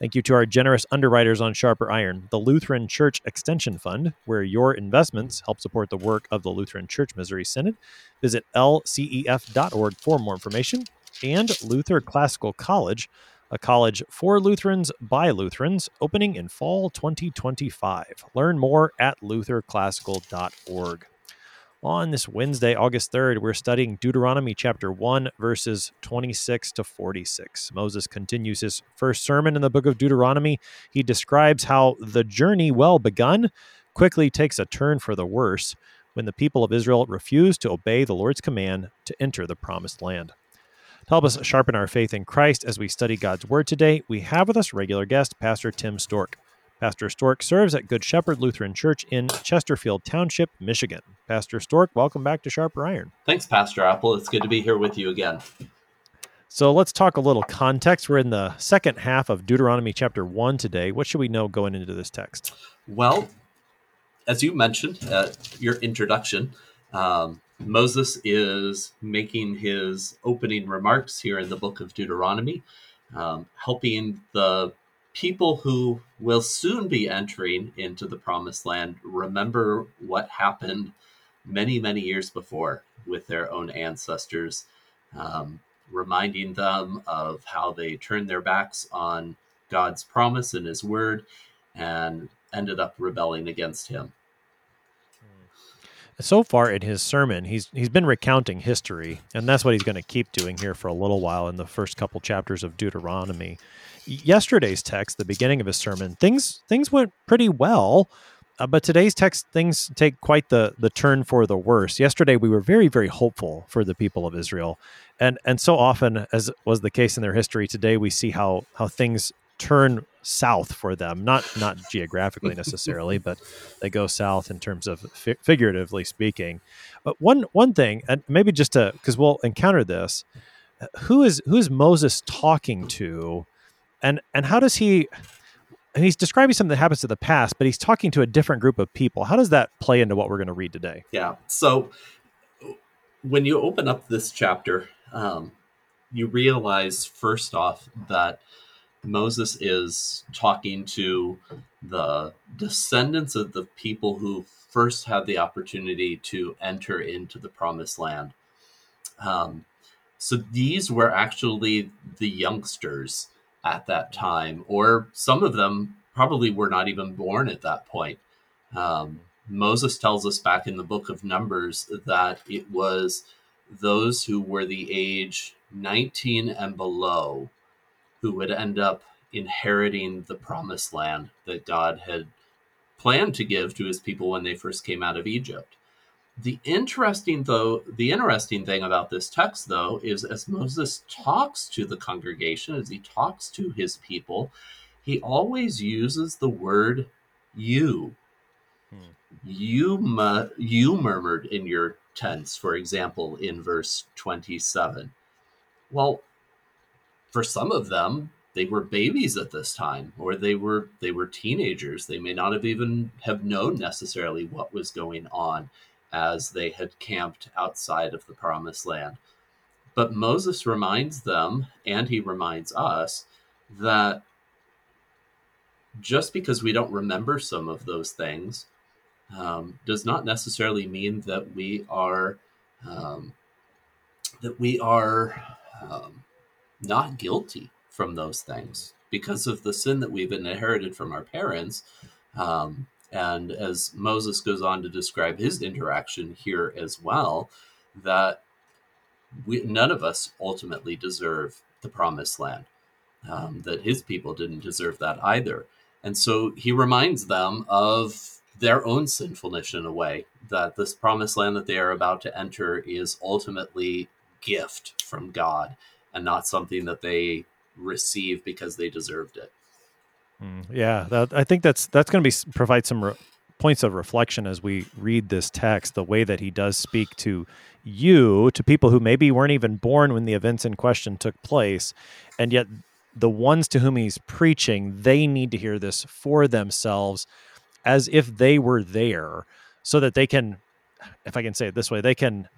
Thank you to our generous underwriters on Sharper Iron, the Lutheran Church Extension Fund, where your investments help support the work of the Lutheran Church Missouri Synod. Visit lcef.org for more information. And Luther Classical College, a college for Lutherans by Lutherans, opening in fall 2025. Learn more at lutherclassical.org. On this Wednesday, August 3rd, we're studying Deuteronomy chapter 1, verses 26 to 46. Moses continues his first sermon in the book of Deuteronomy. He describes how the journey, well begun, quickly takes a turn for the worse when the people of Israel refuse to obey the Lord's command to enter the promised land. To help us sharpen our faith in Christ as we study God's Word today, we have with us regular guest, Pastor Tim Stork. Pastor Stork serves at Good Shepherd Lutheran Church in Chesterfield Township, Michigan. Pastor Stork, welcome back to Sharper Iron. Thanks, Pastor Appel. It's good to be here with you again. So let's talk a little context. We're in the second half of Deuteronomy chapter 1 today. What should we know going into this text? Well, as you mentioned at your introduction, um, Moses is making his opening remarks here in the book of Deuteronomy, um, helping the people who will soon be entering into the promised land remember what happened many, many years before with their own ancestors, um, reminding them of how they turned their backs on God's promise and his word and ended up rebelling against him. So far in his sermon, he's he's been recounting history, and that's what he's going to keep doing here for a little while in the first couple chapters of Deuteronomy yesterday's text, the beginning of his sermon, things things went pretty well. Uh, but today's text, things take quite the the turn for the worse. Yesterday, we were very very hopeful for the people of Israel, and and so often, as was the case in their history, today we see how how things turn south for them. Not not geographically necessarily, but they go south in terms of fi- figuratively speaking. But one one thing, and maybe just to because we'll encounter this, uh, who is who is Moses talking to? And and how does he and he's describing something that happens to the past but he's talking to a different group of people. How does that play into what we're going to read today? Yeah. So when you open up this chapter um, you realize first off that moses is talking to the descendants of the people who first had the opportunity to enter into the promised land. Um, so these were actually the youngsters at that time, or some of them probably were not even born at that point. Um, Moses tells us back in the book of Numbers that it was those who were the age 19 and below who would end up inheriting the promised land that God had planned to give to his people when they first came out of Egypt. The interesting though, the interesting thing about this text though is as Moses talks to the congregation, as he talks to his people, he always uses the word you. Hmm. You mu- you murmured in your tents, for example, in verse 27. Well, for some of them, they were babies at this time or they were they were teenagers they may not have even have known necessarily what was going on as they had camped outside of the promised land. But Moses reminds them, and he reminds us, that just because we don't remember some of those things um, does not necessarily mean that we are um, that we are um, not guilty from those things because of the sin that we've inherited from our parents. Um, and as Moses goes on to describe his interaction here as well, that we, none of us ultimately deserve the promised land, um, that his people didn't deserve that either. And so he reminds them of their own sinfulness in a way, that this promised land that they are about to enter is ultimately gift from God and not something that they receive because they deserved it. Mm, yeah, that, I think that's that's going to be provide some re- points of reflection as we read this text, the way that he does speak to you, to people who maybe weren't even born when the events in question took place, and yet the ones to whom he's preaching, they need to hear this for themselves as if they were there so that they can, if I can say it this way, they can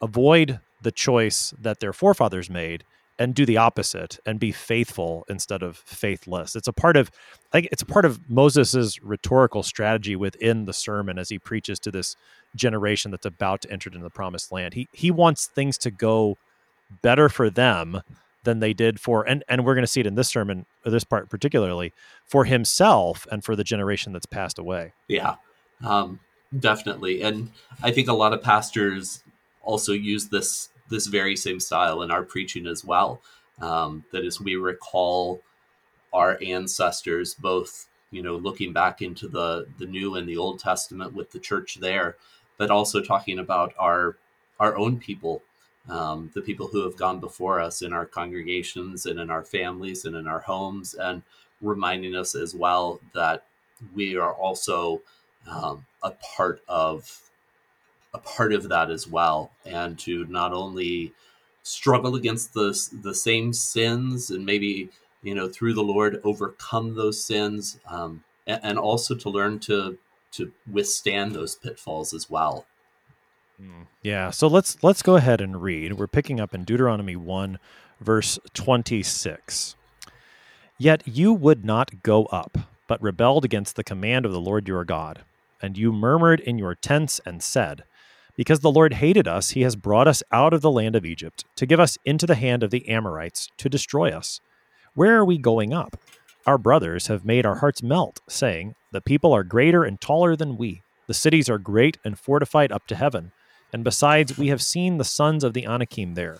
avoid the choice that their forefathers made and do the opposite and be faithful instead of faithless. It's a part of like it's a part of Moses's rhetorical strategy within the sermon as he preaches to this generation that's about to enter into the promised land. He he wants things to go better for them than they did for and and we're going to see it in this sermon this part particularly for himself and for the generation that's passed away yeah um, definitely and i think a lot of pastors also use this this very same style in our preaching as well. Um, that is we recall our ancestors both you know looking back into the the new and the old testament with the church there but also talking about our our own people um, the people who have gone before us in our congregations and in our families and in our homes, and reminding us as well that we are also um, a part of a part of that as well, and to not only struggle against the the same sins and maybe you know through the Lord overcome those sins, um, and, and also to learn to to withstand those pitfalls as well. Mm. Yeah, so let's let's go ahead and read. We're picking up in Deuteronomy 1 verse 26. Yet you would not go up, but rebelled against the command of the Lord your God, and you murmured in your tents and said, because the Lord hated us, he has brought us out of the land of Egypt to give us into the hand of the Amorites to destroy us. Where are we going up? Our brothers have made our hearts melt, saying, The people are greater and taller than we. The cities are great and fortified up to heaven. And besides, we have seen the sons of the Anakim there.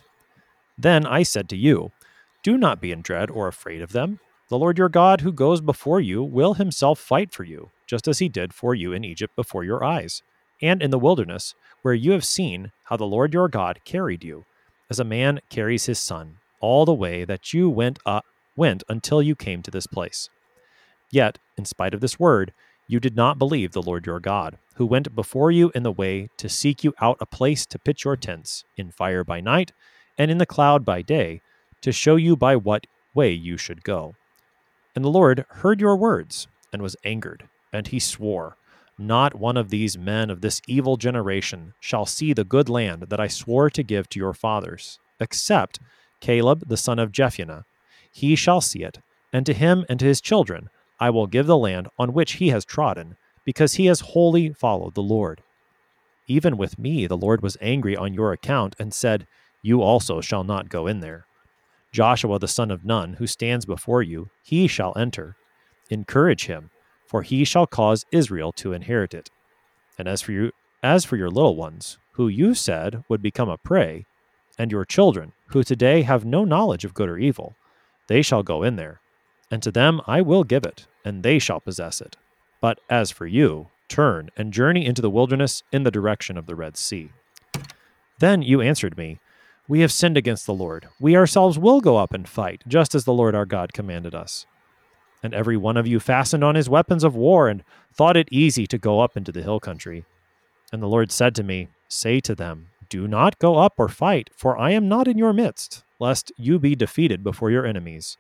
Then I said to you, Do not be in dread or afraid of them. The Lord your God, who goes before you, will himself fight for you, just as he did for you in Egypt before your eyes, and in the wilderness, where you have seen how the Lord your God carried you, as a man carries his son, all the way that you went up, went until you came to this place. Yet, in spite of this word, you did not believe the Lord your God, who went before you in the way to seek you out a place to pitch your tents, in fire by night, and in the cloud by day, to show you by what way you should go. And the Lord heard your words, and was angered, and he swore, Not one of these men of this evil generation shall see the good land that I swore to give to your fathers, except Caleb the son of Jephunneh. He shall see it, and to him and to his children I will give the land on which he has trodden, because he has wholly followed the Lord. Even with me, the Lord was angry on your account and said, You also shall not go in there. Joshua the son of Nun, who stands before you, he shall enter. Encourage him, for he shall cause Israel to inherit it. And as for you, as for your little ones, who you said would become a prey, and your children, who today have no knowledge of good or evil, they shall go in there, and to them I will give it, and they shall possess it. But as for you, turn and journey into the wilderness in the direction of the Red Sea. Then you answered me, We have sinned against the Lord. We ourselves will go up and fight, just as the Lord our God commanded us. And every one of you fastened on his weapons of war and thought it easy to go up into the hill country. And the Lord said to me, Say to them, Do not go up or fight, for I am not in your midst, lest you be defeated before your enemies.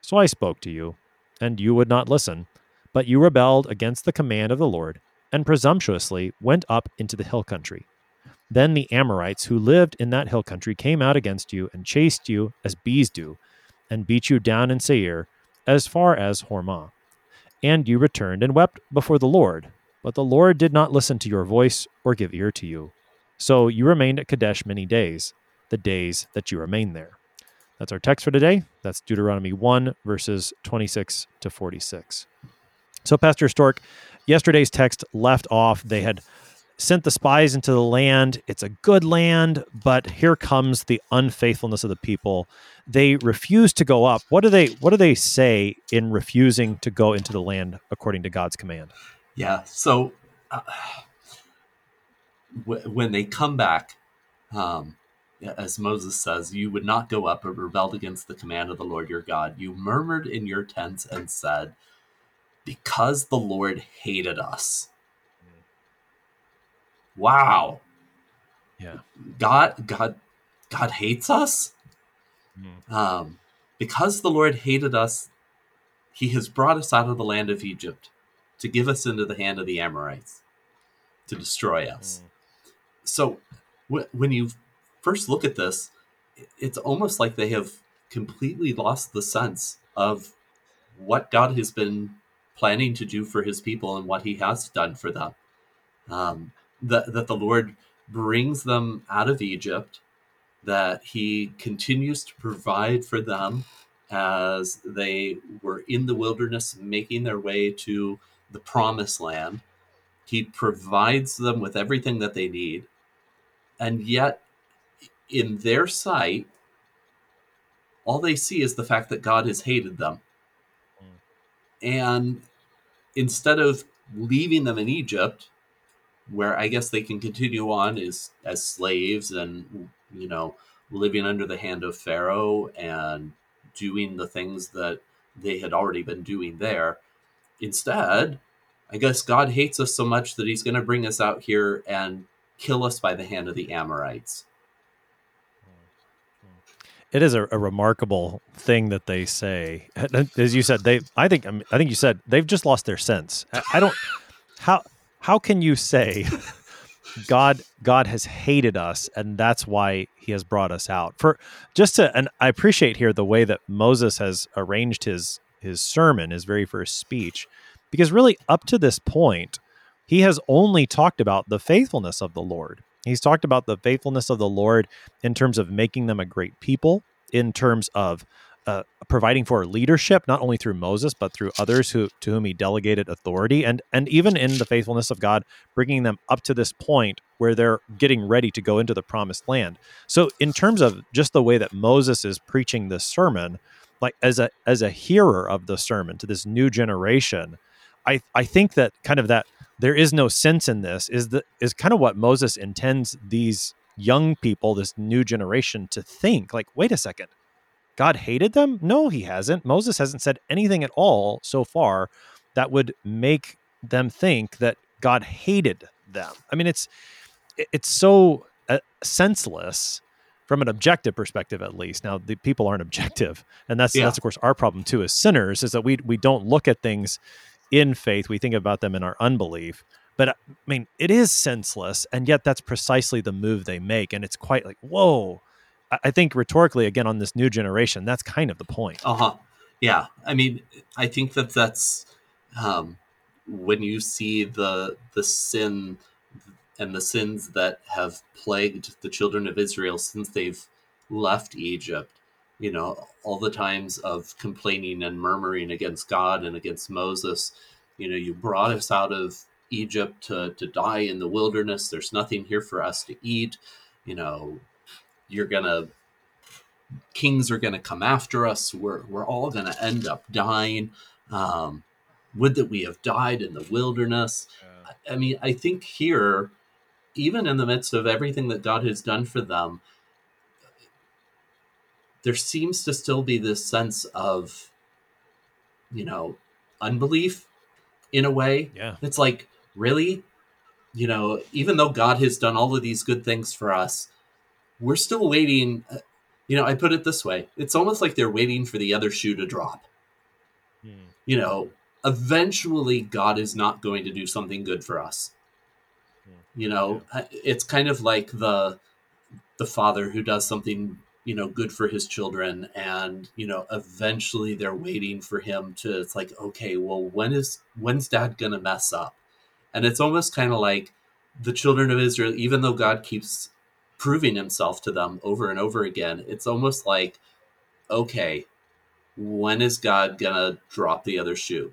So I spoke to you, and you would not listen, but you rebelled against the command of the Lord, and presumptuously went up into the hill country. Then the Amorites who lived in that hill country came out against you and chased you as bees do, and beat you down in Seir as far as Hormah. And you returned and wept before the Lord, but the Lord did not listen to your voice or give ear to you. So you remained at Kadesh many days, the days that you remained there. That's our text for today. That's Deuteronomy 1, verses 26 to 46. So, Pastor Stork, yesterday's text left off. They had sent the spies into the land. It's a good land, but here comes the unfaithfulness of the people. They refuse to go up. What do they what do they say in refusing to go into the land according to God's command? Yeah. So uh, w- when they come back, um, as Moses says, you would not go up, but rebelled against the command of the Lord your God. You murmured in your tents and said, Because the Lord hated us, wow, Yeah. God, God, God hates us. Mm. Um, because the Lord hated us, He has brought us out of the land of Egypt to give us into the hand of the Amorites to destroy us. So, wh- when you first look at this, it's almost like they have completely lost the sense of what God has been planning to do for His people and what He has done for them. Um, that that the Lord brings them out of Egypt, that He continues to provide for them as they were in the wilderness making their way to the promised land. He provides them with everything that they need. And yet, in their sight, all they see is the fact that God has hated them. Hmm. And instead of leaving them in Egypt, where I guess they can continue on as, as slaves and, you know, living under the hand of Pharaoh and doing the things that they had already been doing there, instead, I guess God hates us so much that he's going to bring us out here and kill us by the hand of the Amorites. It is a, a remarkable thing that they say. As you said, they. I think. I think you said they've just lost their sense. I, I don't. How how can you say God God has hated us and that's why He has brought us out for just to? And I appreciate here the way that Moses has arranged his his sermon, his very first speech, because really up to this point, he has only talked about the faithfulness of the Lord. He's talked about the faithfulness of the Lord in terms of making them a great people, in terms of uh, providing for leadership, not only through Moses but through others who to whom he delegated authority, and and even in the faithfulness of God, bringing them up to this point where they're getting ready to go into the promised land. So, in terms of just the way that Moses is preaching this sermon, like as a as a hearer of the sermon to this new generation, I I think that kind of that there is no sense in this is the is kind of what Moses intends these young people, this new generation, to think. Like, wait a second, God hated them? No, he hasn't. Moses hasn't said anything at all so far that would make them think that God hated them. I mean, it's it's so uh, senseless from an objective perspective at least now the people aren't objective and that's Yeah. that's of course our problem too as sinners is that we we don't look at things in faith we think about them in our unbelief but uh, i mean it is senseless and yet that's precisely the move they make and it's quite like whoa I think rhetorically again on this new generation that's kind of the point Uh huh. Yeah. I mean, I think that that's um, when you see the the sin and the sins that have plagued the children of Israel since they've left Egypt. You know, all the times of complaining and murmuring against God and against Moses. You know, you brought us out of Egypt to, to die in the wilderness. There's nothing here for us to eat. You know, you're gonna kings are to come after us. We're, we're all to end up dying. Um, would that we have died in the wilderness. I mean, I think here, even in the midst of everything that God has done for them, there seems to still be this sense of, you know, unbelief in a way. yeah It's like, really? You know, even though God has done all of these good things for us, we're still waiting. uh, You know, I put it this way it's almost like they're waiting for the other shoe to drop. You know, eventually God is not going to do something good for us. You know, uh, it's kind of like the the father who does something you know good for his children and you know eventually they're waiting for him to it's like okay well when is when's dad gonna mess up and it's almost kind of like the children of israel even though god keeps proving himself to them over and over again it's almost like okay when is god gonna drop the other shoe?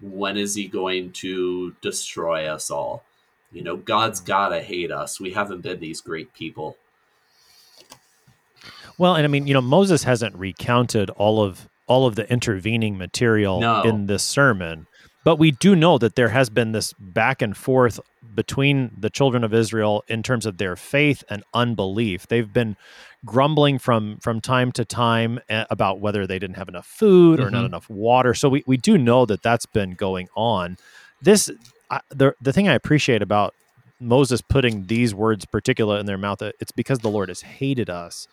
When is he going to destroy us all? You know god's mm. gotta hate us. We haven't been these great people. Well, and I mean, you know, Moses hasn't recounted all of all of the intervening material No. in this sermon, but we do know that there has been this back and forth between the children of Israel in terms of their faith and unbelief. They've been grumbling from from time to time eh, about whether they didn't have enough food or not Mhm. enough water. So we, we do know that that's been going on. This I, the the thing I appreciate about Moses putting these words particular in their mouth, it's because the Lord has hated us,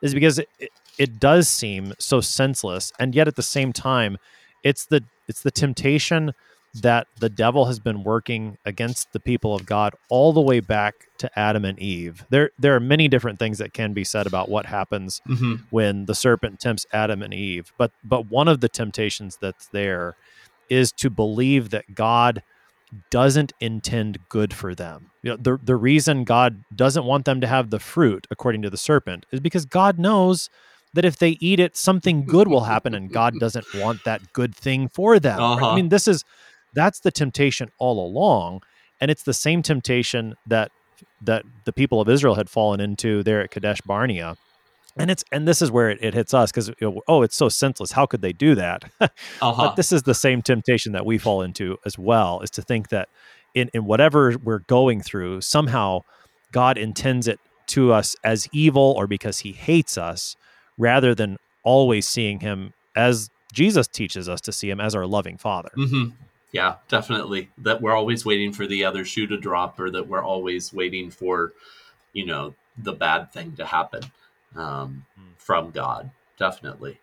is because it, it, it does seem so senseless, and yet at the same time, it's the it's the temptation that the devil has been working against the people of God all the way back to Adam and Eve. There there are many different things that can be said about what happens mm-hmm. when the serpent tempts Adam and Eve, but but one of the temptations that's there is to believe that God doesn't intend good for them. You know, the the reason God doesn't want them to have the fruit according to the serpent is because God knows that if they eat it something good will happen and God doesn't want that good thing for them. Uh-huh. I mean this is that's the temptation all along and it's the same temptation that that the people of Israel had fallen into there at Kadesh Barnea and it's and this is where it, it hits us because you know, oh it's so senseless how could they do that uh-huh. but this is the same temptation that we fall into as well is to think that in, in whatever we're going through somehow god intends it to us as evil or because he hates us rather than always seeing him as jesus teaches us to see him as our loving father mm-hmm. Yeah definitely that we're always waiting for the other shoe to drop or that we're always waiting for you know the bad thing to happen um, mm. from God, definitely.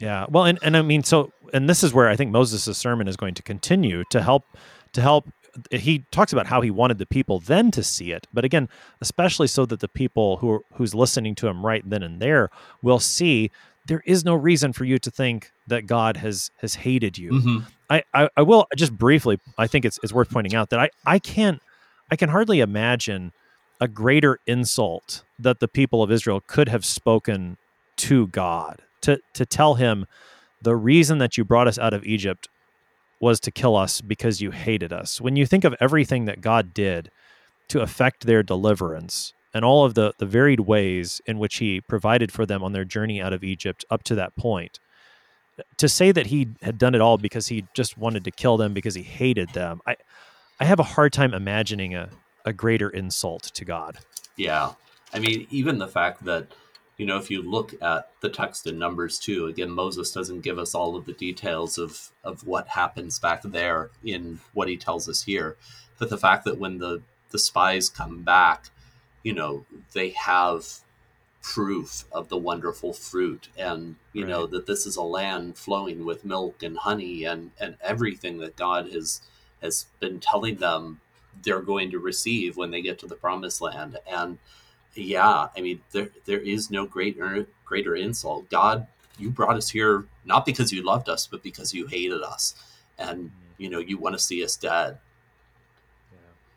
Yeah, well, and, and I mean, so, and this is where I think Moses' sermon is going to continue to help, to help. He talks about how he wanted the people then to see it, but again, especially so that the people who are, who's listening to him right then and there will see there is no reason for you to think that God has has hated you. Mm-hmm. I, I, I will just briefly. I think it's it's worth pointing out that I I can't I can hardly imagine a greater insult that the people of Israel could have spoken to God to to tell him the reason that you brought us out of Egypt was to kill us because you hated us. When you think of everything that God did to effect their deliverance and all of the the varied ways in which he provided for them on their journey out of Egypt up to that point, to say that he had done it all because he just wanted to kill them because he hated them, I I have a hard time imagining a a greater insult to God. Yeah. I mean, even the fact that, you know, if you look at the text in Numbers 2, again, Moses doesn't give us all of the details of, of what happens back there in what he tells us here. But the fact that when the, the spies come back, you know, they have proof of the wonderful fruit and you right. know that this is a land flowing with milk and honey and and everything that god has has been telling them they're going to receive when they get to the promised land. And yeah, I mean, there there is no greater greater insult. God, you brought us here not because you loved us, but because you hated us, and mm-hmm. you know you want to see us dead.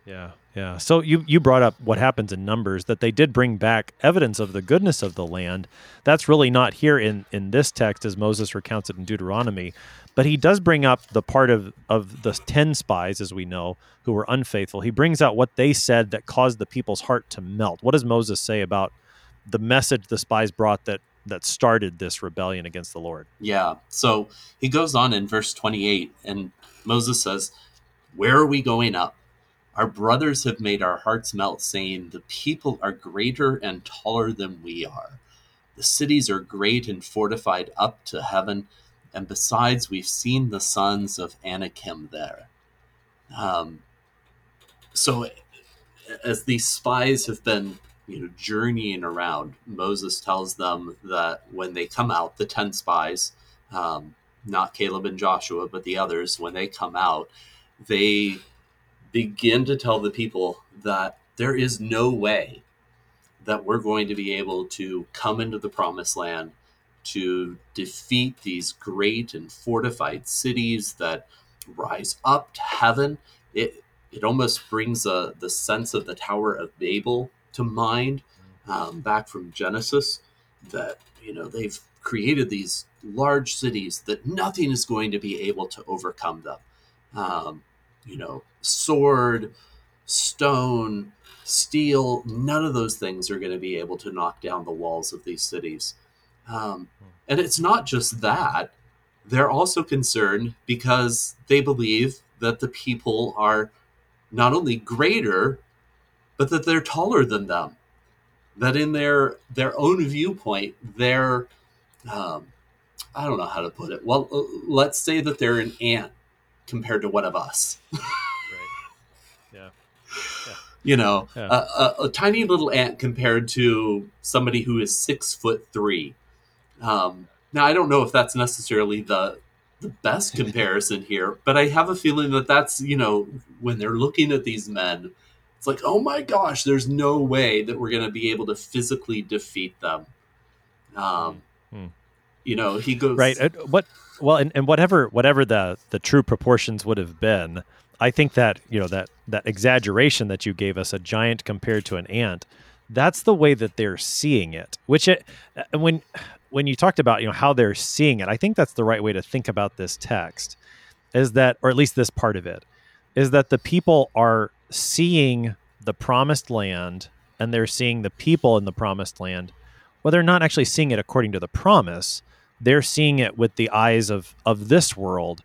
Yeah, yeah. So you you brought up what happens in Numbers that they did bring back evidence of the goodness of the land. That's really not here in in this text as Moses recounts it in Deuteronomy, but he does bring up the part of of the 10 spies as we know who were unfaithful. He brings out what they said that caused the people's heart to melt. What does Moses say about the message the spies brought that that started this rebellion against the Lord? Yeah. So he goes on in verse 28 and Moses says, "Where are we going up?" Our brothers have made our hearts melt, saying, The people are greater and taller than we are. The cities are great and fortified up to heaven, and besides, we've seen the sons of Anakim there. Um, so, as these spies have been, you know, journeying around, Moses tells them that when they come out, the ten spies, um, not Caleb and Joshua, but the others, when they come out, they begin to tell the people that there is no way that we're going to be able to come into the promised land to defeat these great and fortified cities that rise up to heaven. It it almost brings a, the sense of the Tower of Babel to mind um, back from Genesis that you know they've created these large cities that nothing is going to be able to overcome them. Um, you know, sword, stone, steel, none of those things are going to be able to knock down the walls of these cities. Um, and it's not just that, they're also concerned because they believe that the people are not only greater, but that they're taller than them. That in their their own viewpoint, they're um, I don't know how to put it. Well, uh, let's say that they're an ant compared to one of us. right. Yeah. yeah. you know, yeah. a, a, a, tiny little ant compared to somebody who is six foot three. Um, now, I don't know if that's necessarily the the best comparison here, but I have a feeling that that's you know when they're looking at these men, it's like, oh my gosh, there's no way that we're going to be able to physically defeat them. Um, mm. You know, he goes right. What well, and, and whatever whatever the the true proportions would have been, I think that you know that that exaggeration that you gave us, a giant compared to an ant, that's the way that they're seeing it. Which it uh, when when you talked about you know how they're seeing it, I think that's the right way to think about this text, is that or at least this part of it, is that the people are seeing the promised land and they're seeing the people in the promised land. Well, they're not actually seeing it according to the promise. They're seeing it with the eyes of of this world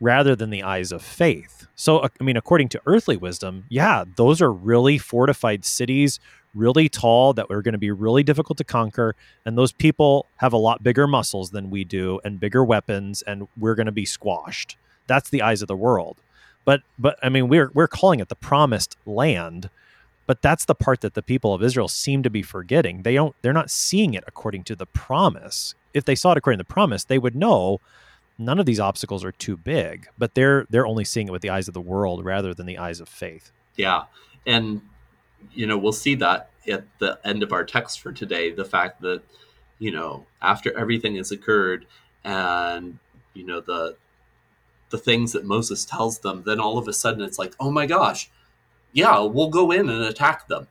rather than the eyes of faith. So, uh, I mean, according to earthly wisdom, yeah, those are really fortified cities, really tall, that are going to be really difficult to conquer. And those people have a lot bigger muscles than we do and bigger weapons, and we're going to be squashed. That's the eyes of the world. But, but I mean, we're, we're calling it the promised land. But that's the part that the people of Israel seem to be forgetting. They don't, they're not seeing it according to the promise. If they saw it according to the promise, they would know none of these obstacles are too big, but they're they're only seeing it with the eyes of the world rather than the eyes of faith. Yeah. And you know, we'll see that at the end of our text for today, the fact that, you know, after everything has occurred and you know the the things that Moses tells them, then all of a sudden it's like, "Oh my gosh. Yeah, we'll go in and attack them."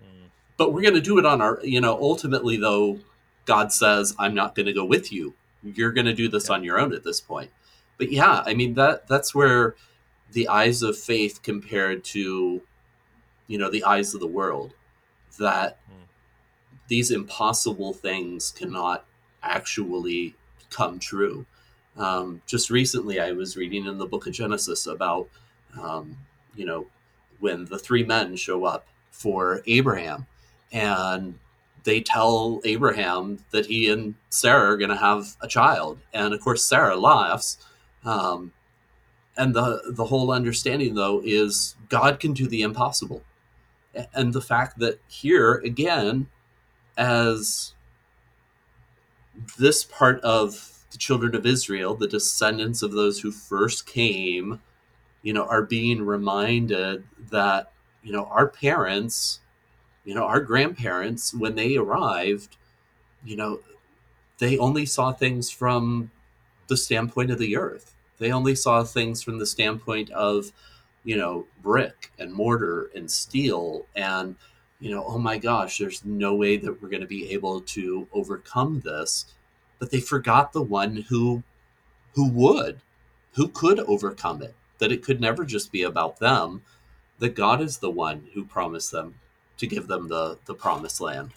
Mm. But we're going to do it on our, you know, ultimately though God says, "I'm not going to go with you." you're going to do this yeah. on your own at this point. But yeah, I mean that that's where the eyes of faith compared to you know the eyes of the world that mm. these impossible things cannot actually come true. Um, just recently, I was reading in the book of Genesis about, um, you know, when the three men show up for Abraham, and they tell Abraham that he and Sarah are going to have a child, and of course Sarah laughs. Um, and the the whole understanding though is God can do the impossible, and the fact that here again, as this part of the children of Israel, the descendants of those who first came, you know, are being reminded that you know our parents you know, our grandparents, when they arrived, you know, they only saw things from the standpoint of the earth. They only saw things from the standpoint of, you know, brick and mortar and steel and, you know, oh my gosh, there's no way that we're going to be able to overcome this. But they forgot the one who who would, who could overcome it, that it could never just be about them, that God is the one who promised them to give them the the promised land.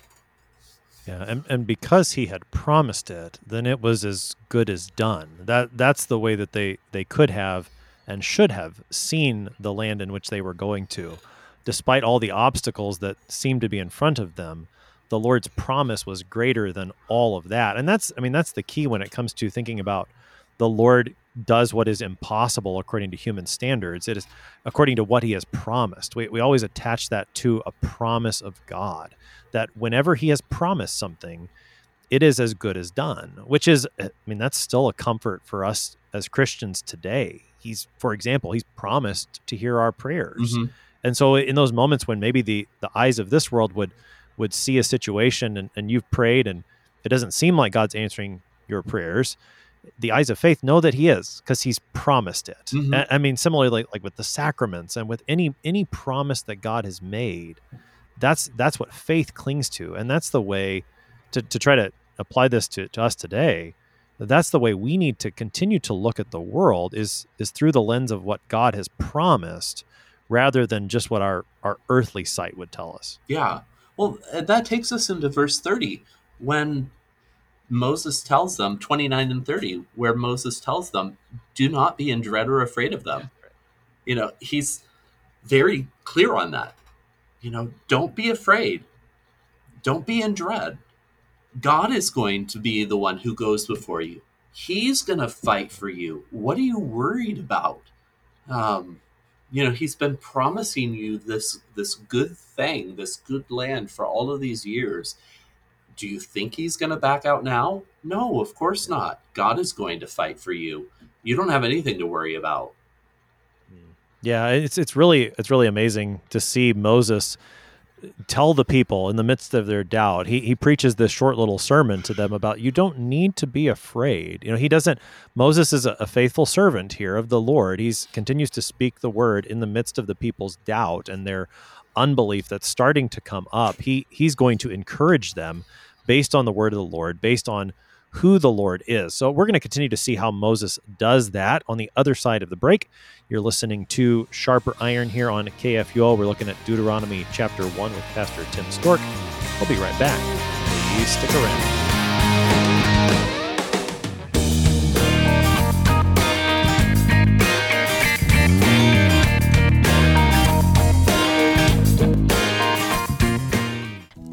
Yeah, and, and because he had promised it, then it was as good as done. That that's the way that they, they could have and should have seen the land in which they were going to. Despite all the obstacles that seemed to be in front of them, the Lord's promise was greater than all of that. And that's I mean that's the key when it comes to thinking about the Lord does what is impossible according to human standards. It is according to what he has promised. We, we always attach that to a promise of God, that whenever he has promised something, it is as good as done, which is, I mean, that's still a comfort for us as Christians today. He's, for example, he's promised to hear our prayers. Mm-hmm. And so in those moments when maybe the, the eyes of this world would, would see a situation and, and you've prayed and it doesn't seem like God's answering your prayers, the eyes of faith know that he is because he's promised it. Mm-hmm. I mean, similarly, like, like with the sacraments and with any any promise that God has made, that's that's what faith clings to, and that's the way to, to try to apply this to, to us today. That's the way we need to continue to look at the world is is through the lens of what God has promised, rather than just what our our earthly sight would tell us. Yeah. Well, that takes us into verse thirty when Moses tells them, 29 and 30, where Moses tells them, do not be in dread or afraid of them. You know, he's very clear on that. You know, don't be afraid. Don't be in dread. God is going to be the one who goes before you. He's going to fight for you. What are you worried about? Um, you know he's been promising you this this good thing this good land for all of these years do you think he's going to back out now? No of course not. God is going to fight for you. You don't have anything to worry about. Yeah it's it's really it's really amazing to see moses tell the people in the midst of their doubt. He, he preaches this short little sermon to them about you don't need to be afraid. You know he doesn't moses is a, a faithful servant here of the lord. He continues to speak the word in the midst of the people's doubt and their unbelief that's starting to come up. He he's going to encourage them based on the word of the lord based on who the Lord is. So we're going to continue to see how Moses does that on the other side of the break. You're listening to Sharper Iron here on KFUO. We're looking at Deuteronomy chapter 1 with Pastor Tim Stork. We'll be right back. Please stick around.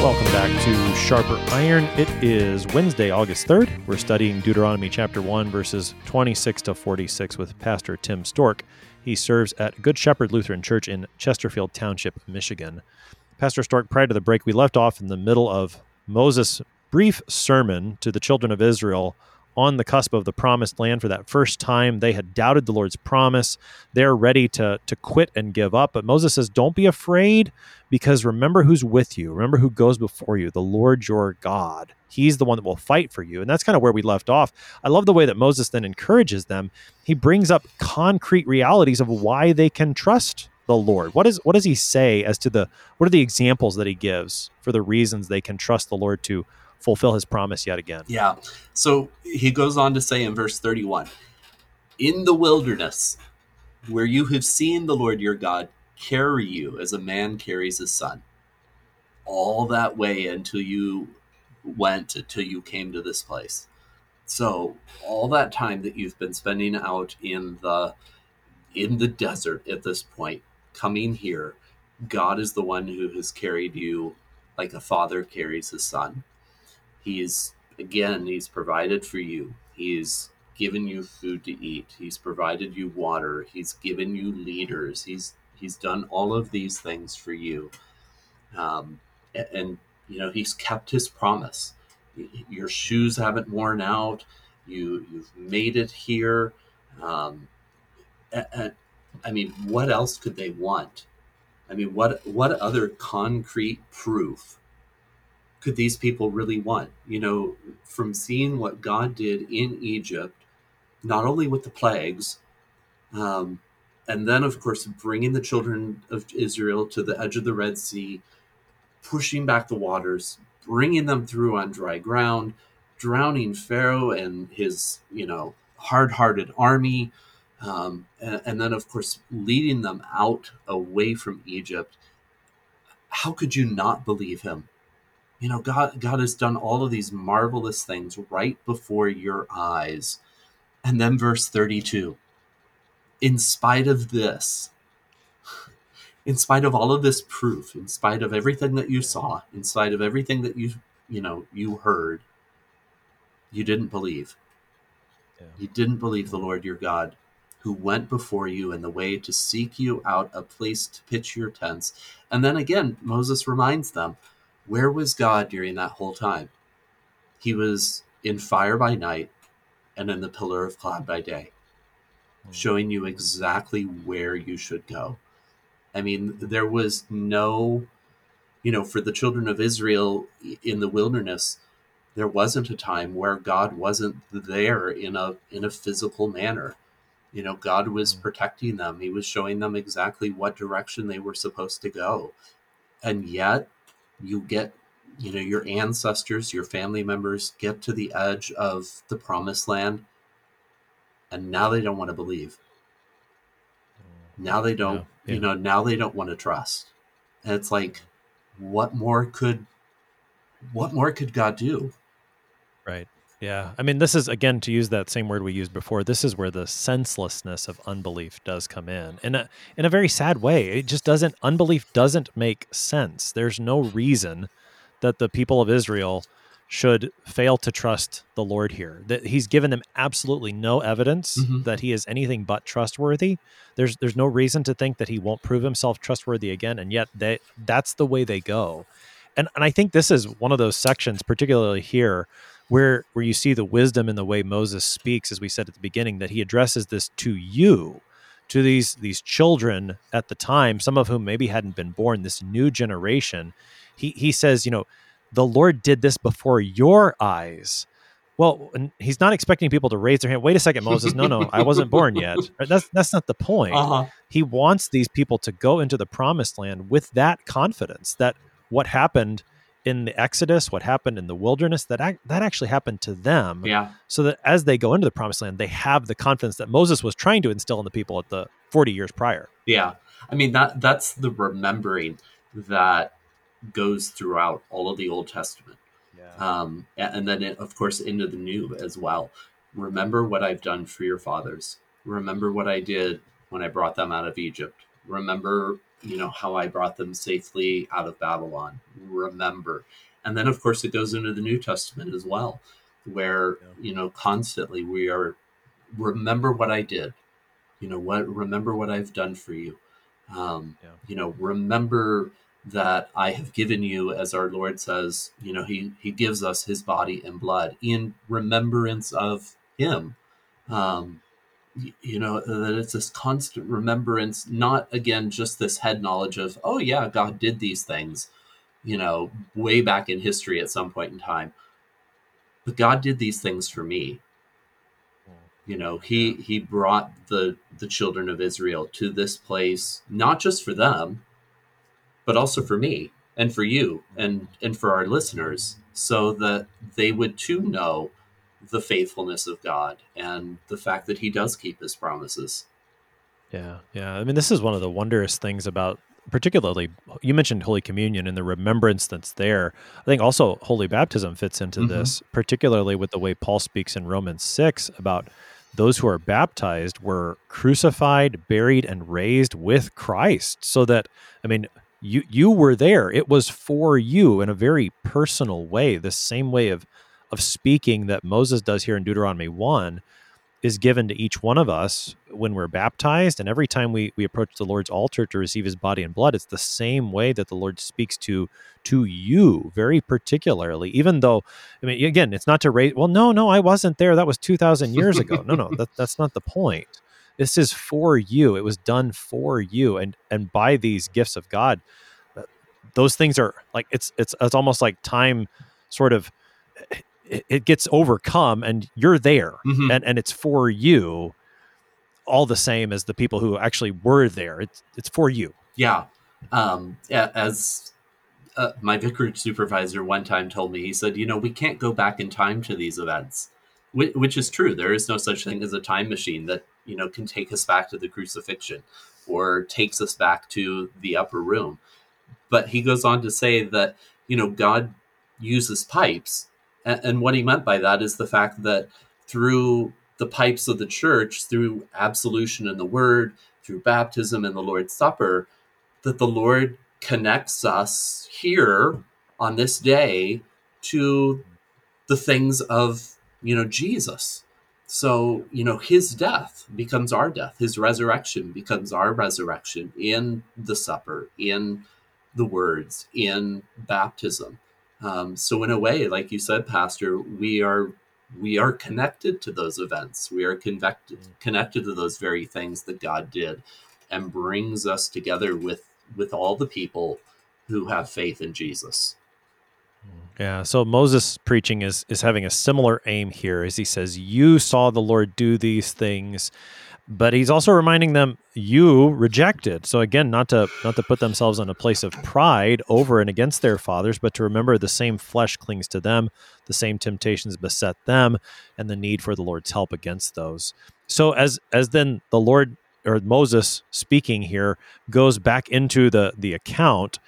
Welcome back to Sharper Iron. It is Wednesday, August 3rd. We're studying Deuteronomy chapter 1, verses 26 to 46 with Pastor Tim Stork. He serves at Good Shepherd Lutheran Church in Chesterfield Township, Michigan. Pastor Stork, prior to the break, we left off in the middle of Moses' brief sermon to the children of Israel on the cusp of the promised land for that first time. They had doubted the Lord's promise. They're ready to, to quit and give up. But Moses says, Don't be afraid, because remember who's with you. Remember who goes before you, the Lord your God. He's the one that will fight for you. And that's kind of where we left off. I love the way that Moses then encourages them. He brings up concrete realities of why they can trust the Lord. What is what does he say as to the what are the examples that he gives for the reasons they can trust the Lord to fulfill his promise yet again. Yeah. So he goes on to say in verse 31 In the wilderness, where you have seen the Lord your God carry you as a man carries his son, all that way until you went, until you came to this place. So all that time that you've been spending out in the in the desert at this point, coming here, God is the one who has carried you like a father carries his son. He's again, he's provided for you. He's given you food to eat. He's provided you water. He's given you leaders. He's he's done all of these things for you. Um, and, and you know he's kept his promise. Your shoes haven't worn out. You you've made it here. Um, and, I mean, what else could they want? I mean, what what other concrete proof could these people really want? You know, from seeing what God did in Egypt, not only with the plagues, um, and then, of course, bringing the children of Israel to the edge of the Red Sea, pushing back the waters, bringing them through on dry ground, drowning Pharaoh and his, you know, hard hearted army. Um, and, and then, of course, leading them out away from Egypt. How could you not believe him? you know god god has done all of these marvelous things right before your eyes and then verse 32 in spite of this in spite of all of this proof in spite of everything that you saw in spite of everything that you you know you heard you didn't believe yeah. you didn't believe the lord your god who went before you in the way to seek you out a place to pitch your tents and then again moses reminds them where was God during that whole time? He was in fire by night and in the pillar of cloud by day. Showing you exactly where you should go. I mean, there was no, you know, for the children of Israel in the wilderness, there wasn't a time where God wasn't there in a in a physical manner. You know, God was Mm. protecting them. He was showing them exactly what direction they were supposed to go. And yet, you get, you know, your ancestors, your family members get to the edge of the promised land, and now they don't want to believe. Now they don't, Yeah, you know, now they don't want to trust. And it's like, what more could, what more could God do? Right. Yeah. I mean, this is, again, to use that same word we used before, this is where the senselessness of unbelief does come in. In a, in a very sad way. It just doesn't, unbelief doesn't make sense. There's no reason that the people of Israel should fail to trust the Lord here. That he's given them absolutely no evidence Mhm. that he is anything but trustworthy. There's there's no reason to think that he won't prove himself trustworthy again, and yet they that's the way they go. And and I think this is one of those sections, particularly here, where where you see the wisdom in the way Moses speaks, as we said at the beginning, that he addresses this to you, to these these children at the time, some of whom maybe hadn't been born, this new generation. He he says, you know, the Lord did this before your eyes. Well, he's not expecting people to raise their hand. Wait a second, Moses. No, no, I wasn't born yet. That's that's not the point. Uh-huh. He wants these people to go into the promised land with that confidence that what happened in the Exodus, what happened in the wilderness, that ac- that actually happened to them. Yeah. So that as they go into the promised land, they have the confidence that Moses was trying to instill in the people at the 40 years prior. Yeah. I mean that that's the remembering that goes throughout all of the Old Testament. Yeah. Um, and then, it, of course, into the new as well. Remember what I've done for your fathers. Remember what I did when I brought them out of Egypt. Remember, you know, how I brought them safely out of Babylon. Remember. And then, of course, it goes into the New Testament as well, where, Yeah. you know, constantly we are, remember what I did. You know, what, remember what I've done for you. Um, Yeah. You know, remember that I have given you, as our Lord says, you know, He He gives us His body and blood in remembrance of Him. Um, you know that it's this constant remembrance, not again just this head knowledge of, oh yeah, God did these things, you know, way back in history at some point in time, but God did these things for me. You know, he he brought the the children of Israel to this place not just for them, but also for me and for you and and for our listeners so that they would too know the faithfulness of God and the fact that he does keep his promises. Yeah, yeah. I mean, this is one of the wondrous things about, particularly, you mentioned Holy Communion and the remembrance that's there. I think also Holy Baptism fits into Mhm. this, particularly with the way Paul speaks in Romans 6 about those who are baptized were crucified, buried, and raised with Christ. So that, I mean, you you were there. It was for you in a very personal way, the same way of of speaking that Moses does here in Deuteronomy 1 is given to each one of us when we're baptized. And every time we, we approach the Lord's altar to receive his body and blood, it's the same way that the Lord speaks to to you very particularly, even though, I mean, again, it's not to raise, well, no, no, I wasn't there. That was 2,000 years ago. No, no, that, that's not the point. This is for you. It was done for you. And, and by these gifts of God, uh, those things are like, it's, it's, it's almost like time sort of, it, it gets overcome and you're there Mhm. and, and it's for you all the same as the people who actually were there it's it's for you Yeah. Um, as uh, my vicarage supervisor one time told me, he said, you know, we can't go back in time to these events, which, which is true. There is no such thing as a time machine that, you know, can take us back to the crucifixion or takes us back to the upper room. But he goes on to say that, you know, God uses pipes. And, and what he meant by that is the fact that through the pipes of the church, through absolution in the word, through baptism and the Lord's Supper, that the Lord connects us here on this day to the things of, you know, Jesus. So, you know, his death becomes our death, his resurrection becomes our resurrection in the supper, in the words, in baptism. Um, so, in a way, like you said, Pastor, we are we are connected to those events. We are connected connected to those very things that God did and brings us together with with all the people who have faith in Jesus. Yeah, so Moses preaching is is having a similar aim here as he says you saw the Lord do these things but he's also reminding them you rejected. So again not to not to put themselves in a place of pride over and against their fathers but to remember the same flesh clings to them the same temptations beset them and the need for the lord's help against those. So as as then the lord or moses speaking here goes back into the the account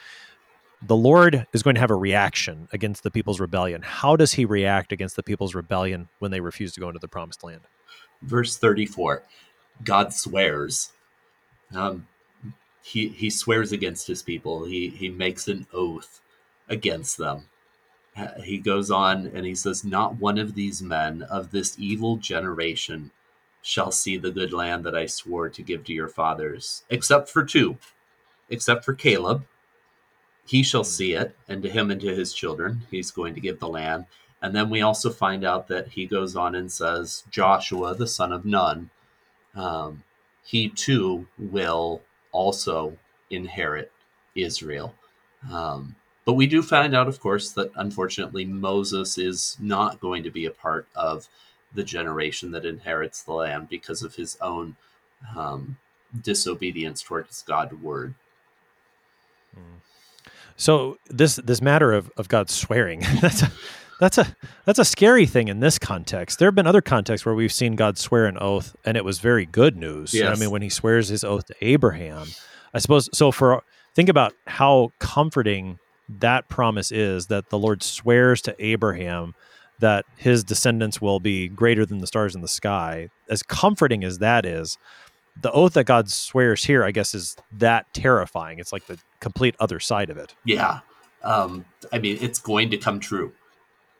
the lord is going to have a reaction against the people's rebellion how does he react against the people's rebellion when they refuse to go into the promised land verse 34 God swears. Um, he he swears against his people. He he makes an oath against them. He goes on and he says, "Not one of these men of this evil generation shall see the good land that I swore to give to your fathers, except for two, except for Caleb. He shall see it, and to him and to his children, he's going to give the land." And then we also find out that he goes on and says, Joshua, the son of Nun, um, he too will also inherit Israel. Um, but we do find out, of course, that unfortunately Moses is not going to be a part of the generation that inherits the land because of his own um, disobedience towards God's word. So this this matter of, of God swearing that's a, that's a that's a scary thing in this context. There have been other contexts where we've seen God swear an oath, and it was very good news. Yes. I mean, when He swears His oath to Abraham, I suppose. So for think about how comforting that promise is that the Lord swears to Abraham that his descendants will be greater than the stars in the sky. As comforting as that is, the oath that God swears here, I guess, is that terrifying. It's like the complete other side of it. Yeah. Um, I mean, it's going to come true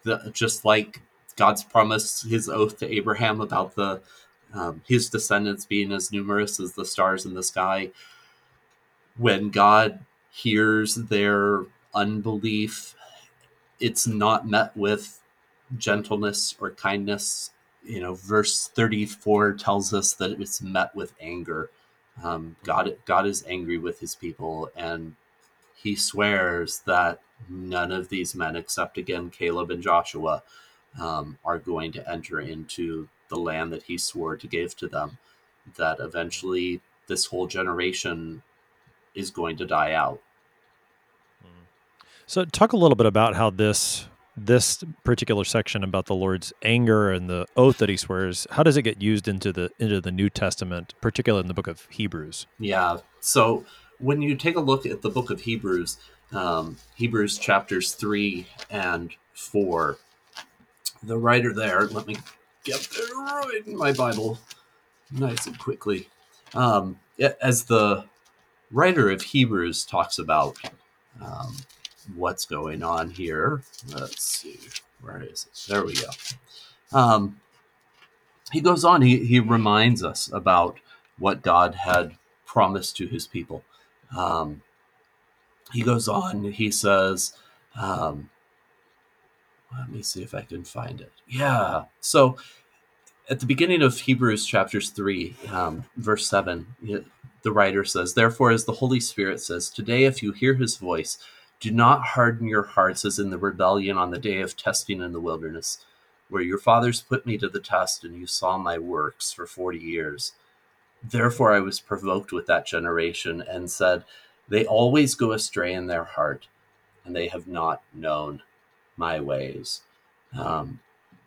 the, just like God's promise, his oath to Abraham about the um, his descendants being as numerous as the stars in the sky. When God hears their unbelief, it's not met with gentleness or kindness. You know, verse 34 tells us that it's met with anger. Um, God, God is angry with his people, and he swears that none of these men, except again Caleb and Joshua, um, are going to enter into the land that he swore to give to them. That eventually this whole generation is going to die out. So, talk a little bit about how this this particular section about the Lord's anger and the oath that He swears. How does it get used into the into the New Testament, particularly in the book of Hebrews? Yeah. So when you take a look at the book of Hebrews, um, Hebrews chapters 3 and 4. The writer there, let me get there right in my Bible nice and quickly. Um, as the writer of Hebrews talks about um, what's going on here, let's see, where is it? There we go. Um, he goes on, he, he reminds us about what God had promised to his people. Um, he goes on, he says, um, let me see if I can find it. Yeah. So at the beginning of Hebrews chapters 3, um, verse 7, the writer says, Therefore, as the Holy Spirit says, Today, if you hear his voice, do not harden your hearts as in the rebellion on the day of testing in the wilderness, where your fathers put me to the test and you saw my works for 40 years. Therefore, I was provoked with that generation and said, they always go astray in their heart, and they have not known my ways. Um,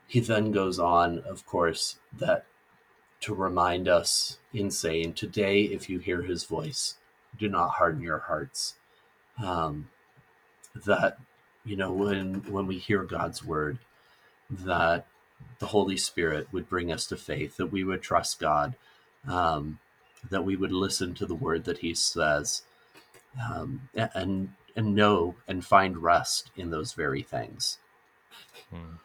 he then goes on, of course, that to remind us in saying, Today, if you hear his voice, do not harden your hearts. Um, that, you know, when, when we hear God's word, that the Holy Spirit would bring us to faith, that we would trust God, um, that we would listen to the word that he says, um, and and know and find rest in those very things. Hmm.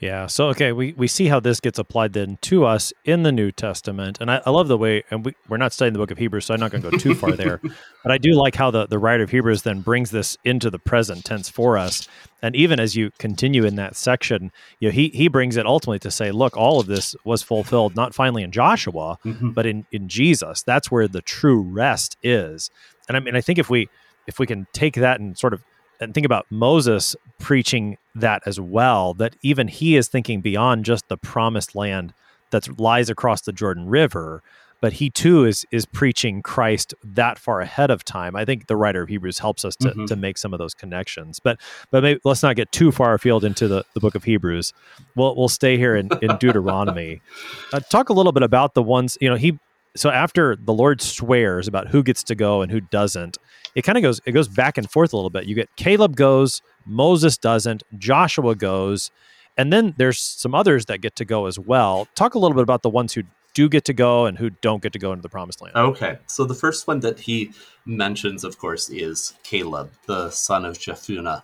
Yeah. So okay, we, we see how this gets applied then to us in the New Testament. And I, I love the way and we, we're not studying the book of Hebrews, so I'm not gonna go too far there. But I do like how the, the writer of Hebrews then brings this into the present tense for us. And even as you continue in that section, you know, he he brings it ultimately to say, look, all of this was fulfilled not finally in Joshua, Mhm. but in, in Jesus. That's where the true rest is. And I mean, I think if we if we can take that and sort of and think about Moses preaching that as well, that even he is thinking beyond just the promised land that lies across the Jordan River, but he too is is preaching Christ that far ahead of time. I think the writer of Hebrews helps us to, Mhm. to make some of those connections. But but maybe, let's not get too far afield into the, the book of Hebrews. We'll we'll stay here in, in Deuteronomy. Uh, talk a little bit about the ones you know he. So after the Lord swears about who gets to go and who doesn't, it kind of goes it goes back and forth a little bit. You get Caleb goes, Moses doesn't, Joshua goes, and then there's some others that get to go as well. Talk a little bit about the ones who do get to go and who don't get to go into the promised land. Okay, so the first one that he mentions, of course, is Caleb, the son of Jephunneh.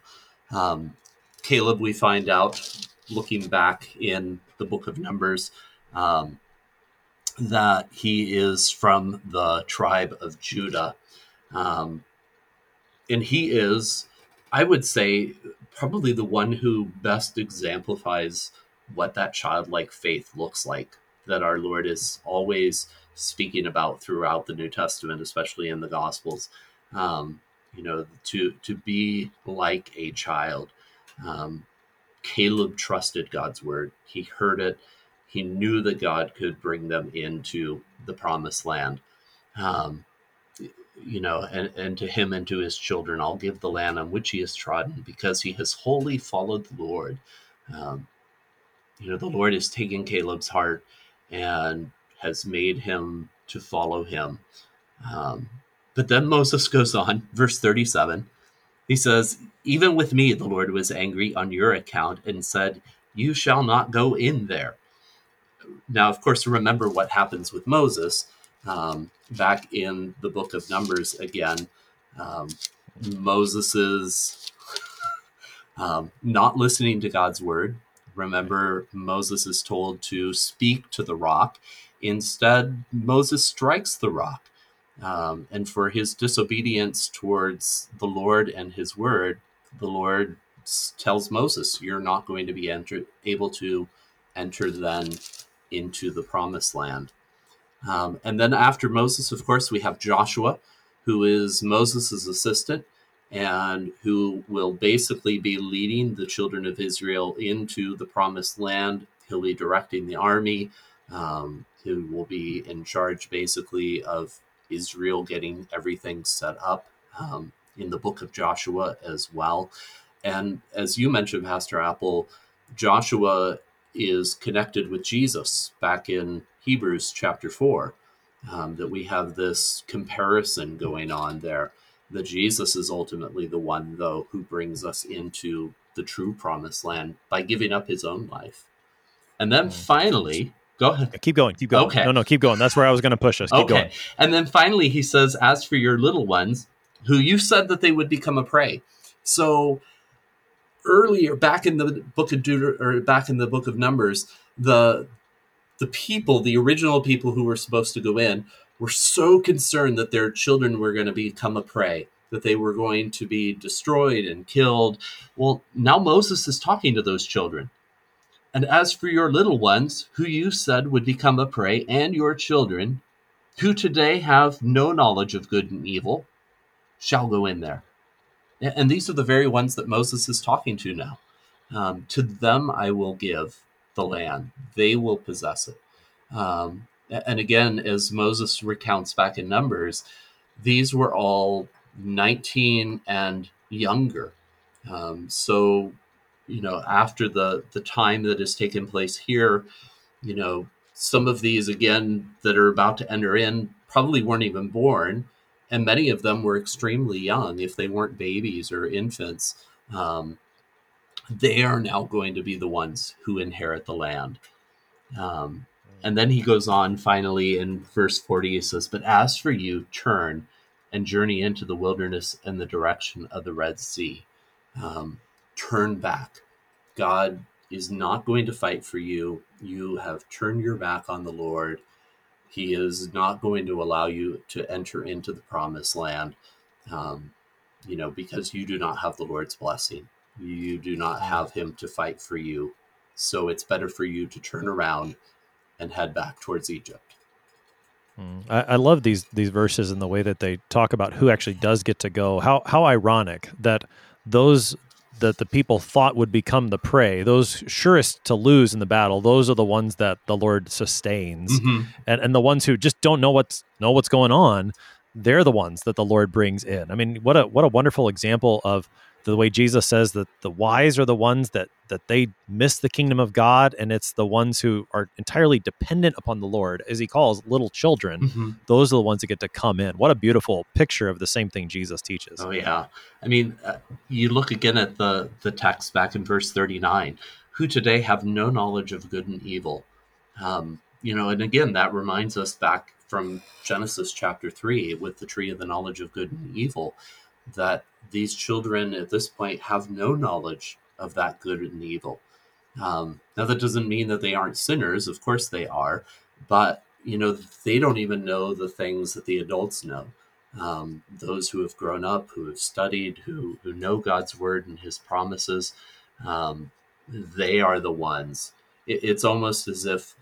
Um, Caleb, we find out, looking back in the book of Numbers, um, that he is from the tribe of Judah. Um, and he is, I would say, probably the one who best exemplifies what that childlike faith looks like that our Lord is always speaking about throughout the New Testament, especially in the Gospels. Um, you know, to to be like a child. Um, Caleb trusted God's word. He heard it. He knew that God could bring them into the promised land. Um, you know, and, and to him and to his children, I'll give the land on which he has trodden because he has wholly followed the Lord. Um, you know, the Lord has taken Caleb's heart and has made him to follow him. Um, but then Moses goes on, verse 37. He says, Even with me, the Lord was angry on your account and said, You shall not go in there. Now, of course, remember what happens with Moses um, back in the book of Numbers again. Um, Moses is um, not listening to God's word. Remember, Moses is told to speak to the rock. Instead, Moses strikes the rock. Um, and for his disobedience towards the Lord and his word, the Lord tells Moses, You're not going to be enter- able to enter then into the promised land. Um, and then after Moses, of course, we have Joshua, who is Moses' assistant and who will basically be leading the children of Israel into the promised land. He'll be directing the army. Um, he will be in charge basically of Israel getting everything set up um, in the book of Joshua as well. And as you mentioned, Pastor Appel, Joshua is connected with Jesus back in Hebrews chapter 4. Um, that we have this comparison going on there. That Jesus is ultimately the one, though, who brings us into the true promised land by giving up his own life. And then Mm. finally, go ahead. Keep going, keep going. Okay. No, no, keep going. That's where I was going to push us. Keep okay. going. And then finally, he says, As for your little ones, who you said that they would become a prey. So earlier, back in the book of Deuter- or back in the book of Numbers, the the people, the original people who were supposed to go in, were so concerned that their children were going to become a prey, that they were going to be destroyed and killed. Well, now Moses is talking to those children. And as for your little ones, who you said would become a prey, and your children, who today have no knowledge of good and evil, shall go in there. And these are the very ones that Moses is talking to now. Um, to them I will give the land, they will possess it. Um, and again, as Moses recounts back in Numbers, these were all 19 and younger. Um, so, you know, after the, the time that has taken place here, you know, some of these again that are about to enter in probably weren't even born and many of them were extremely young if they weren't babies or infants um, they are now going to be the ones who inherit the land um, and then he goes on finally in verse 40 he says but as for you turn and journey into the wilderness and the direction of the red sea um, turn back god is not going to fight for you. You have turned your back on the Lord. He is not going to allow you to enter into the promised land, um, you know, because you do not have the Lord's blessing. You do not have Him to fight for you. So it's better for you to turn around and head back towards Egypt. Mm. I, I, love these these verses and the way that they talk about who actually does get to go. How how ironic that those that the people thought would become the prey, those surest to lose in the battle, those are the ones that the Lord sustains, mm-hmm. and and the ones who just don't know what's know what's going on, they're the ones that the Lord brings in. I mean, what a what a wonderful example of the way Jesus says that the wise are the ones that that they miss the kingdom of God, and it's the ones who are entirely dependent upon the Lord, as He calls little children. Mm-hmm. Those are the ones that get to come in. What a beautiful picture of the same thing Jesus teaches. Oh yeah, I mean, uh, you look again at the the text back in verse thirty nine, who today have no knowledge of good and evil. Um, you know, and again, that reminds us back from Genesis chapter three with the tree of the knowledge of good and evil that these children at this point have no knowledge of that good and evil. Um, now, that doesn't mean that they aren't sinners. Of course, they are, but you know they don't even know the things that the adults know. Um, those who have grown up, who have studied, who who know God's word and His promises, um, they are the ones. It, it's almost as if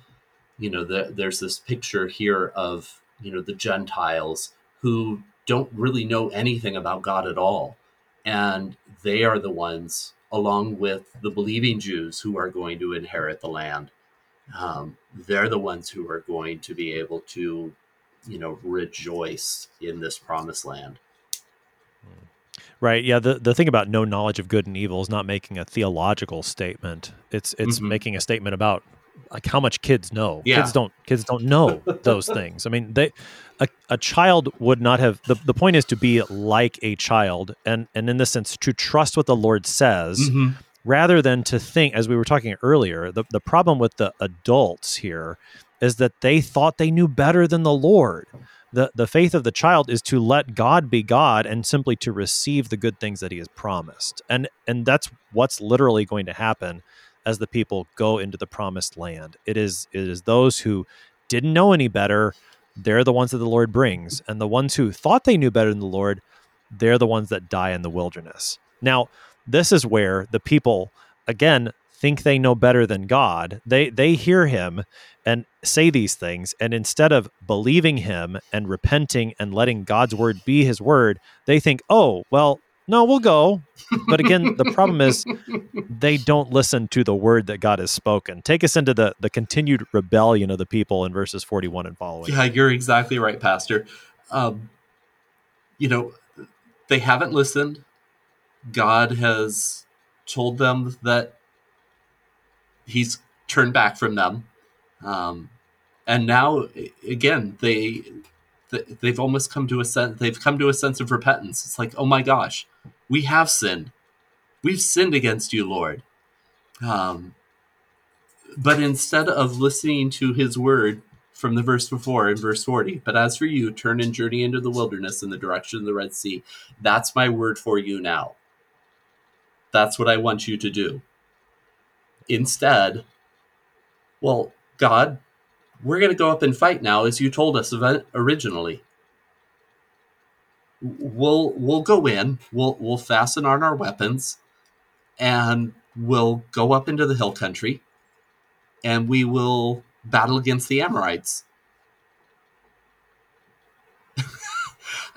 you know the, there's this picture here of you know the Gentiles who don't really know anything about God at all. And they are the ones, along with the believing Jews, who are going to inherit the land. Um, they're the ones who are going to be able to, you know, rejoice in this promised land. Right. Yeah. The the thing about no knowledge of good and evil is not making a theological statement. It's it's mm-hmm. making a statement about like how much kids know. Yeah. Kids don't kids don't know those things. I mean, they a, a child would not have the, the point is to be like a child and and in this sense to trust what the Lord says mm-hmm. rather than to think as we were talking earlier, the, the problem with the adults here is that they thought they knew better than the Lord. The the faith of the child is to let God be God and simply to receive the good things that he has promised. And and that's what's literally going to happen as the people go into the promised land. It is it is those who didn't know any better, they're the ones that the Lord brings, and the ones who thought they knew better than the Lord, they're the ones that die in the wilderness. Now, this is where the people again think they know better than God. They they hear him and say these things and instead of believing him and repenting and letting God's word be his word, they think, "Oh, well, no, we'll go. But again, the problem is they don't listen to the word that God has spoken. Take us into the, the continued rebellion of the people in verses 41 and following. Yeah, you're exactly right, Pastor. Um, you know, they haven't listened. God has told them that he's turned back from them. Um, and now, again, they they've almost come to a sense they've come to a sense of repentance. It's like oh my gosh we have sinned. We've sinned against you lord. Um, but instead of listening to his word from the verse before in verse 40 but as for you turn and journey into the wilderness in the direction of the red sea. That's my word for you now. That's what i want you to do. Instead well god we're going to go up and fight now, as you told us originally. We'll we'll go in. We'll we'll fasten on our weapons, and we'll go up into the hill country, and we will battle against the Amorites.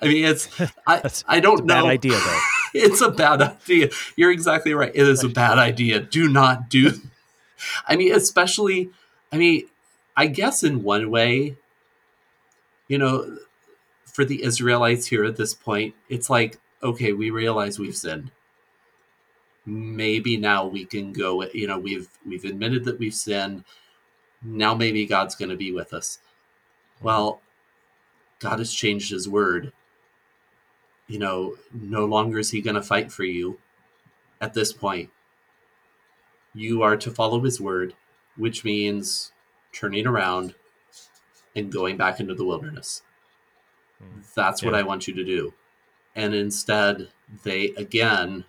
I mean, it's I I don't know. Bad idea though. it's a bad idea. You're exactly right. It is a bad idea. Do not do. I mean, especially. I mean, I guess in one way, you know, for the Israelites here at this point, it's like, okay, we realize we've sinned. Maybe now we can go, you know, we've we've admitted that we've sinned. Now maybe God's going to be with us. Well, God has changed his word. You know, no longer is he going to fight for you at this point. You are to follow his word, which means turning around and going back into the wilderness. That's what I want you to do. And instead, they again,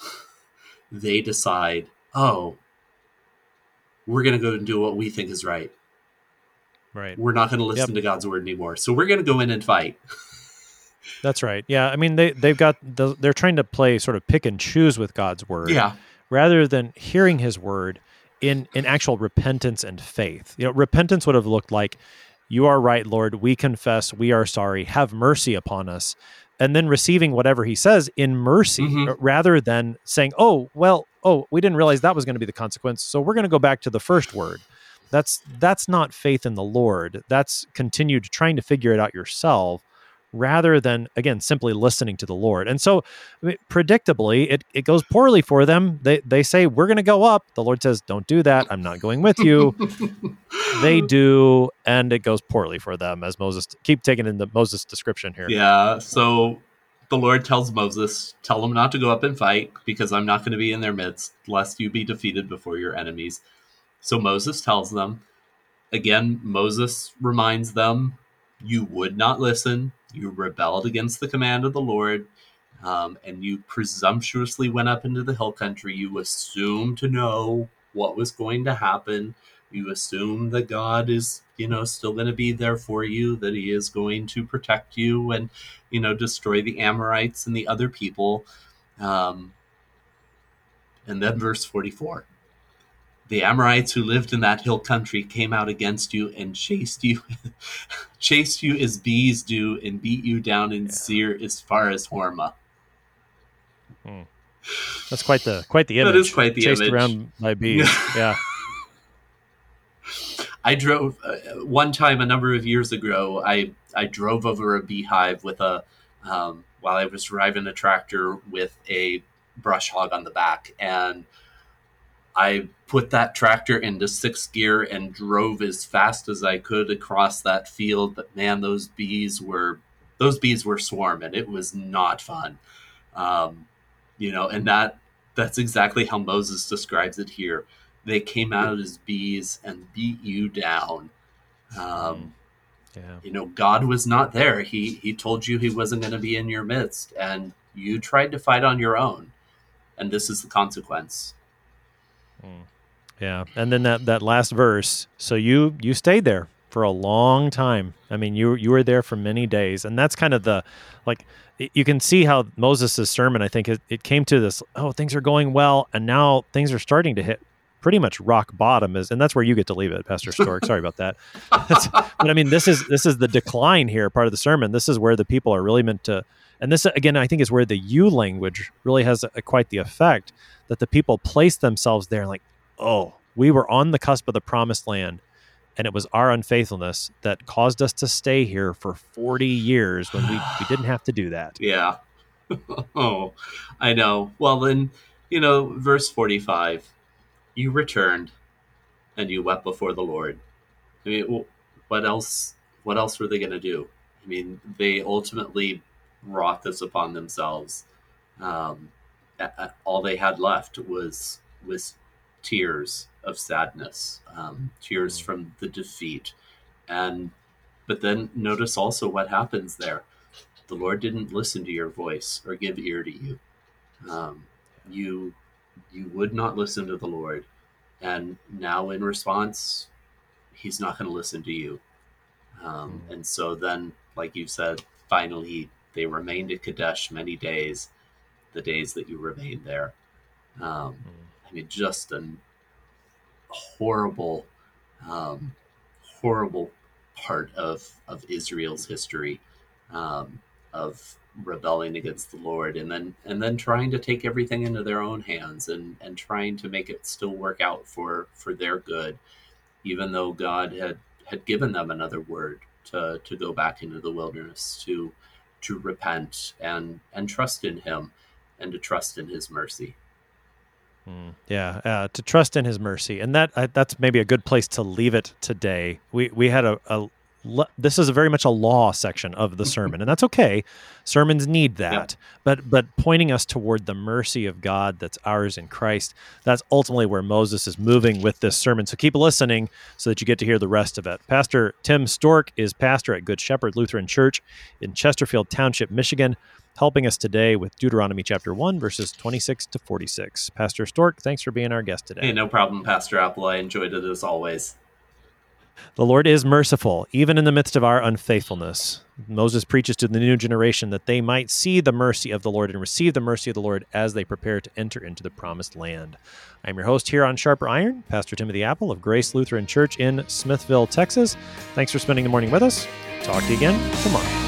they decide, oh, we're going to go and do what we think is right. Right. We're not going to listen Yep. to God's word anymore. So we're going to go in and fight. That's right. Yeah. I mean, they they've got the, they're trying to play sort of pick and choose with God's word. Yeah. rather than hearing his word in in actual repentance and faith. You know, repentance would have looked like you are right, Lord, we confess, we are sorry, have mercy upon us. And then receiving whatever he says in mercy Mhm. uh, rather than saying, "Oh, well, oh, we didn't realize that was going to be the consequence, so we're going to go back to the first word." That's that's not faith in the Lord. That's continued trying to figure it out yourself rather than again simply listening to the Lord. And so I mean, predictably it, it goes poorly for them. They they say we're going to go up. The Lord says don't do that. I'm not going with you. they do and it goes poorly for them as Moses keep taking in the Moses description here. Yeah. So the Lord tells Moses, Tell them not to go up and fight, because I'm not going to be in their midst, lest you be defeated before your enemies. So Moses tells them. Again, Moses reminds them, You would not listen. You rebelled against the command of the Lord. Um, and you presumptuously went up into the hill country. You assumed to know what was going to happen. You assume that God is, you know, still going to be there for you, that He is going to protect you and, you know, destroy the Amorites and the other people. Um, and then verse 44 the Amorites who lived in that hill country came out against you and chased you, chased you as bees do, and beat you down in Yeah. Seir as far as Hormah. That's quite the quite the image. is quite the Chased image. around by bees. yeah. I drove uh, one time a number of years ago. I I drove over a beehive with a um, while I was driving a tractor with a brush hog on the back, and I put that tractor into sixth gear and drove as fast as I could across that field. But man, those bees were those bees were swarming. It was not fun, um, you know. And that that's exactly how Moses describes it here they came out as bees and beat you down. Um, Yeah. you know, God was not there. He he told you he wasn't going to be in your midst, and you tried to fight on your own, and this is the consequence. Yeah, and then that that last verse. So you you stayed there for a long time. I mean, you you were there for many days, and that's kind of the like you can see how Moses' sermon. I think it, it came to this. Oh, things are going well, and now things are starting to hit pretty much rock bottom. Is and that's where you get to leave it, Pastor Stork. Sorry about that. But I mean, this is this is the decline here. Part of the sermon. This is where the people are really meant to. And this again, I think, is where the you language really has a, quite the effect that the people place themselves there, like oh, we were on the cusp of the promised land, and it was our unfaithfulness that caused us to stay here for 40 years when we, we didn't have to do that. Yeah. oh, I know. Well, then, you know, verse 45 you returned and you wept before the Lord. I mean, what else? What else were they going to do? I mean, they ultimately brought this upon themselves. Um, all they had left was was tears of sadness, um, tears Mm. from the defeat, and but then notice also what happens there the Lord didn't listen to your voice or give ear to you. Um, you you would not listen to the Lord, and now in response, He's not going to listen to you. Um, Mm. and so then, like you said, finally they remained at Kadesh many days, the days that you remained there. Um, I mean, just an horrible, um, horrible part of of Israel's history um, of rebelling against the Lord, and then and then trying to take everything into their own hands and and trying to make it still work out for for their good, even though God had had given them another word to to go back into the wilderness to to repent and and trust in Him and to trust in His mercy. Mm, yeah, uh, to trust in His mercy, and that uh, that's maybe a good place to leave it today. We we had a, a le- this is a very much a law section of the sermon, and that's okay. Sermons need that, Yep. but but pointing us toward the mercy of God that's ours in Christ. That's ultimately where Moses is moving with this sermon. So keep listening so that you get to hear the rest of it. Pastor Tim Stork is pastor at Good Shepherd Lutheran Church in Chesterfield Township, Michigan. Helping us today with Deuteronomy chapter 1, verses 26 to 46. Pastor Stork, thanks for being our guest today. Hey, no problem, Pastor Appel. I enjoyed it as always. The Lord is merciful, even in the midst of our unfaithfulness. Moses preaches to the new generation that they might see the mercy of the Lord and receive the mercy of the Lord as they prepare to enter into the promised land. I'm your host here on Sharper Iron, Pastor Timothy Appel of Grace Lutheran Church in Smithville, Texas. Thanks for spending the morning with us. Talk to you again tomorrow.